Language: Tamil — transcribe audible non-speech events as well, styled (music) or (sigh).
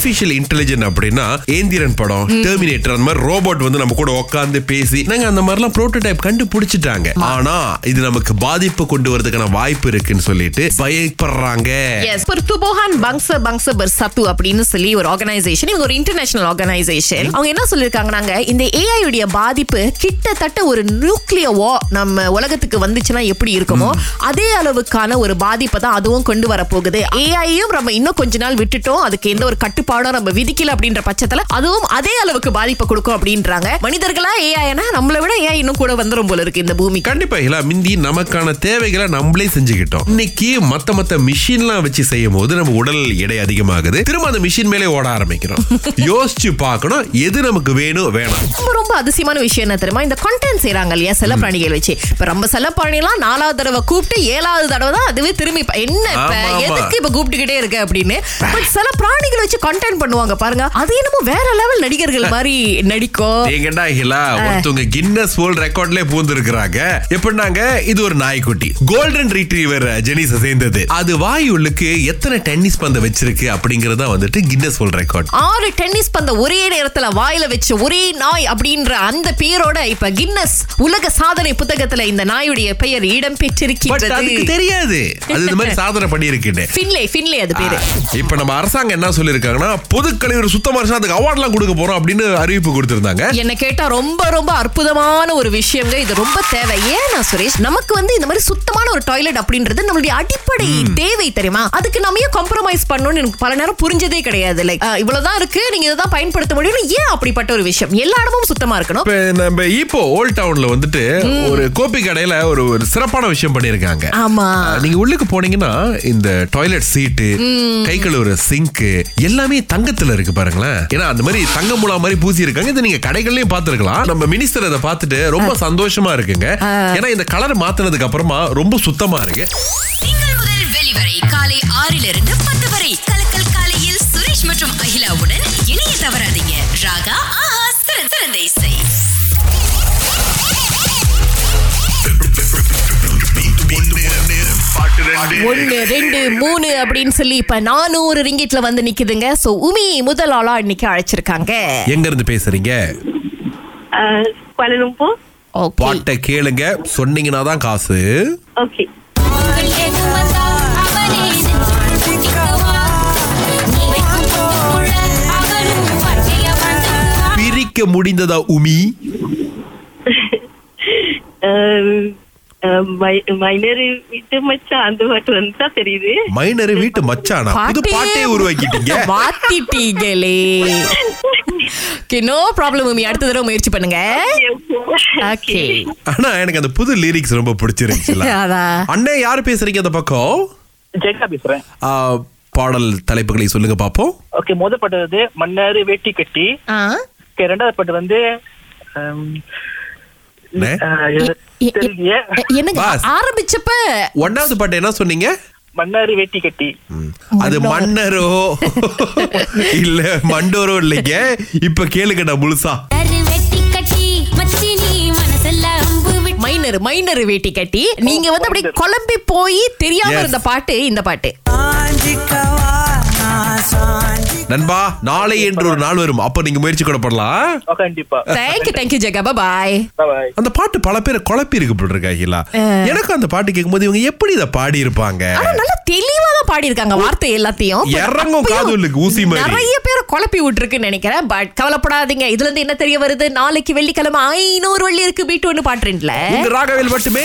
ஆர்டிபிஷியல் இன்டெலிஜென்ட் அப்படின்னா ஏந்திரன் படம் டெர்மினேட்டர் அந்த மாதிரி ரோபோட் வந்து நம்ம கூட உட்காந்து பேசி நாங்க அந்த மாதிரிலாம் புரோட்டோடைப் கண்டுபிடிச்சிட்டாங்க. ஆனா இது நமக்கு பாதிப்பு கொண்டு வரதுக்கான வாய்ப்பு இருக்குன்னு சொல்லிட்டு பயப்படுறாங்க. எஸ் பெர்துபோஹான் பங்ச பங்ச பெர்சத்து அப்படின்னு சொல்லி ஒரு ஆர்கனைசேஷன் இவங்க ஒரு இன்டர்நேஷனல் ஆர்கனைசேஷன் அவங்க என்ன சொல்லிருக்காங்க நாங்க இந்த ஏஐ உடைய பாதிப்பு கிட்டத்தட்ட ஒரு நியூக்ளியர் வா நம்ம உலகத்துக்கு வந்துச்சுன்னா எப்படி இருக்குமோ அதே அளவுக்கான ஒரு பாதிப்பை தான் அதுவும் கொண்டு வர போகுது ஏஐயும் நம்ம இன்னும் கொஞ்ச நாள் விட்டுட்டோம் அதுக்கு எந்த ஒரு கட்டுப்பாடும் நம்ம விதிக்கல அப்படின்ற பட்சத்துல அதுவும் அதே அளவுக்கு பாதிப்பை கொடுக்கும் அப்படின்றாங்க. மனிதர்களா ஏஐனா நம்மளை விட ஏஐ இன்னும் கூட வந்துரும் போல இருக்கு இந்த பூமிக்கு. கண்டிப்பா இல்ல மிந்தி நமக்கான தேவைகளை நம்மளே செஞ்சுக்கிட்டோம். இன்னைக்கு மத்த மத்த மிஷின்லாம் வச்சு செய்யும் போது நம்ம உடல் எடை அதிகமாகுது. திரும்ப அந்த மிஷின் மேலே ஓட ஆரம்பிக்கிறோம். (laughs) யோசிச்சு பார்க்கணும் எது நமக்கு வேணும் வேணாம். ரொம்ப ரொம்ப அதிசயமான விஷயம் என்ன தெரியுமா? இந்த கண்டென்ட் செய்றாங்க இல்லையா செல்ல பிராணிகள் வச்சு. இப்ப ரொம்ப செல்ல பிராணிலாம் நாலாவது தடவை கூப்பிட்டு ஏழாவது தடவை தான் அதுவே திரும்பி என்ன இப்ப. எதுக்கு இப்ப கூப்பிட்டுக்கிட்டே இருக்க அப்படின்னு? (laughs) பட் சில பிராணிகள் வச்சு கண்டென்ட் பண்ணுவாங்க பாருங்க. அது என்னமோ வேற லெவல் நடிகர்கள் மாதிரி நடிக்கும். ஏங்கடா ஹிலா ஒருத்தவங்க கின்னஸ் வேர்ல்ட் ரெக்கார்ட்லயே பூந்திருக்கிறாங்க எப்படின்னாங்க இது ஒரு நாய்க்குட்டி. கோல்டன் ரீட்ரீவர் ஜெனிஸ் சேர்ந்தது. அது வாய் உள்ளுக்கு எத்தனை டென்னிஸ் பந்தை வச்சிருக்கு அப்படிங்கறத வந்துட்டு கின்னஸ் வேர்ல்ட் ரெக்கார்ட் ஆறு டென்னிஸ் பந்த ஒரே நேரத்துல வாயில வச்சு ஒரே நாய் அப்படின்ற அந்த பேரோட இப்ப கின்னஸ் உலக சாதனை புத்தகத்துல இந்த நாயுடைய பெயர் இடம் பெற்றிருக்கிறது தெரியாது. அது இந்த மாதிரி சாதனை பண்ணியிருக்குன்னு. (laughs) ஃபின்லே ஃபின்லே அது பேரு. இப்ப நம்ம அரசாங்கம் என்ன சொல்லிருக்காங்கன்னா பொது கழிவு சுத்தமா இருந்துச்சுன்னா அதுக்கு அவார்ட்லாம் கொடுக்க போறோம் அப்படின்னு அறிவிப்பு கொடுத்திருந்தாங்க. என்ன கேட்டா ரொம்ப ரொம்ப அற்புதமான ஒரு விஷயங்க. இது ரொம்ப தேவை. ஏன்னா சுரேஷ்? நமக்கு வந்து இந்த மாதிரி சுத்தமான ஒரு டாய்லெட் அப்படின்றது நம்மளுடைய அடிப்படை தேவை தெரியுமா? அதுக்கு நம்ம ஏன் காம்ப்ரமைஸ் பண்ணணும்னு எனக்கு பல நேரம் புரிஞ்சதே கிடையாது. லைக் இவ்வளவுதான் இருக்கு. நீங்க இதான் பயன்படுத்த முடியும் ஏன் அப்படிப்பட்ட ஒரு விஷயம்? எல்லா இடமும் சுத்தமா இருக்கணும். இப்ப நம்ம இப்போ ஓல்ட் டவுன்ல வந்துட்டு ஒரு கோபி கடையில ஒரு ஒரு சிறப்பான விஷயம் பண்ணிருக்காங்க ஆமா. நீங்க உள்ளுக்கு போனீங்கன்னா இந்த டாய்லெட் சீட்டு கை கழுவுற சிங்க் எல்லாமே தங்கத்துல இருக்கு பாருங்களேன். ஏன்னா அந்த மாதிரி தங்க முலா மாதிரி பூசி இருக்காங்க. இதை நீங்க கடைகள்லயும் பார்த்திருக்கலாம். நம்ம மினிஸ்டர் அதை பார்த்துட்டு ரொம்ப சந்தோஷமா இருக்குங்க. ஏன்னா இந்த கலர் மாத்தினதுக்கு அப்புறமா ரொம்ப சுத்தமா இருக்கு. வெளிவரை காலை ஆறிலிருந்து பத்து வரை. கலக்கல் காலையில் சுரேஷ் மற்றும் அகிலாவுடன் இணைய தவறாதீங்க. ராகா ஒன்னு ரெண்டு மூணு அப்படின்னு சொல்லி இப்ப நானூறு ரிங்கிட்ல வந்து நிக்குதுங்க. சோ உமி முதல் ஆளா இன்னைக்கு அழைச்சிருக்காங்க. எங்க இருந்து பேசுறீங்க குவாலலும்பூர் ஓகே பாட்டை கேளுங்க. சொன்னீங்கன்னா தான் காசு. ஓகே பிரிக்க முடிந்ததா உமி? (laughs) மைனர் வீட்டு மச்சான் அந்த பாட்டு வந்து தெரியுது? மைனரு வீட்டு மச்சானா? புது பாட்டே உருவாக்கிட்டீங்க. மாத்திட்டீங்களே. நோ ப்ராப்ளம் உமி. அடுத்த தடவை முயற்சி பண்ணுங்க. ஓகே ஆனா எனக்கு அந்த புது லிரிக்ஸ் ரொம்ப பிடிச்சிருந்துச்சுல. (laughs) அதான். அண்ணே யாரு பேசுறீங்க அந்த பக்கம்? ஜெகா பேசுறேன். ஆ, பாடல் தலைப்புகளை சொல்லுங்க பாப்போம். ஓகே முத பாட்டு வந்து மன்னாரு வேட்டி கட்டி. ஓகே ரெண்டாவது பாட்டு வந்து என்னங்க. ஆரம்பிச்சப்ப ஒன்னாவது பாட்டு என்ன சொன்னீங்க? மன்னாரு வேட்டி கட்டி. அது மன்னரோ. இல்ல மண்டோரோ இல்லைங்க. இப்ப கேளுங்கடா முழுசா. மைனர் மைனர் வேட்டி கட்டி. நீங்க வந்து அப்படியே குழம்பி போய் தெரியாம. இருந்த பாட்டு இந்த பாட்டு. நண்பா நாளை என்று ஒரு நாள் வரும். அப்ப நீங்க முயற்சி கூட பண்ணலாம் கண்டிப்பா. தேங்க்யூ தேங்க்யூ ஜெகா பாய் பாய் அந்த பாட்டு பல பேர் குழப்பி இருக்கு போட்டிருக்கா ஹீலா எனக்கு அந்த பாட்டு கேட்கும்போது இவங்க எப்படி இதை பாடி இருப்பாங்க நல்லா தெளிவா தான் பாடி இருக்காங்க வார்த்தை எல்லாத்தையும். But இறங்கும் ஊசி மாதிரி. நிறைய பேர் குழப்பி விட்டுருக்குன்னு நினைக்கிறேன். பட் கவலைப்படாதீங்க. இதுல இருந்து என்ன தெரிய வருது? நாளைக்கு வெள்ளிக்கிழமை ஐநூறு வள்ளி இருக்கு. பீட்டு ஒண்ணு பாட்டுறீங்கள. ராகவேல் மட்டுமே.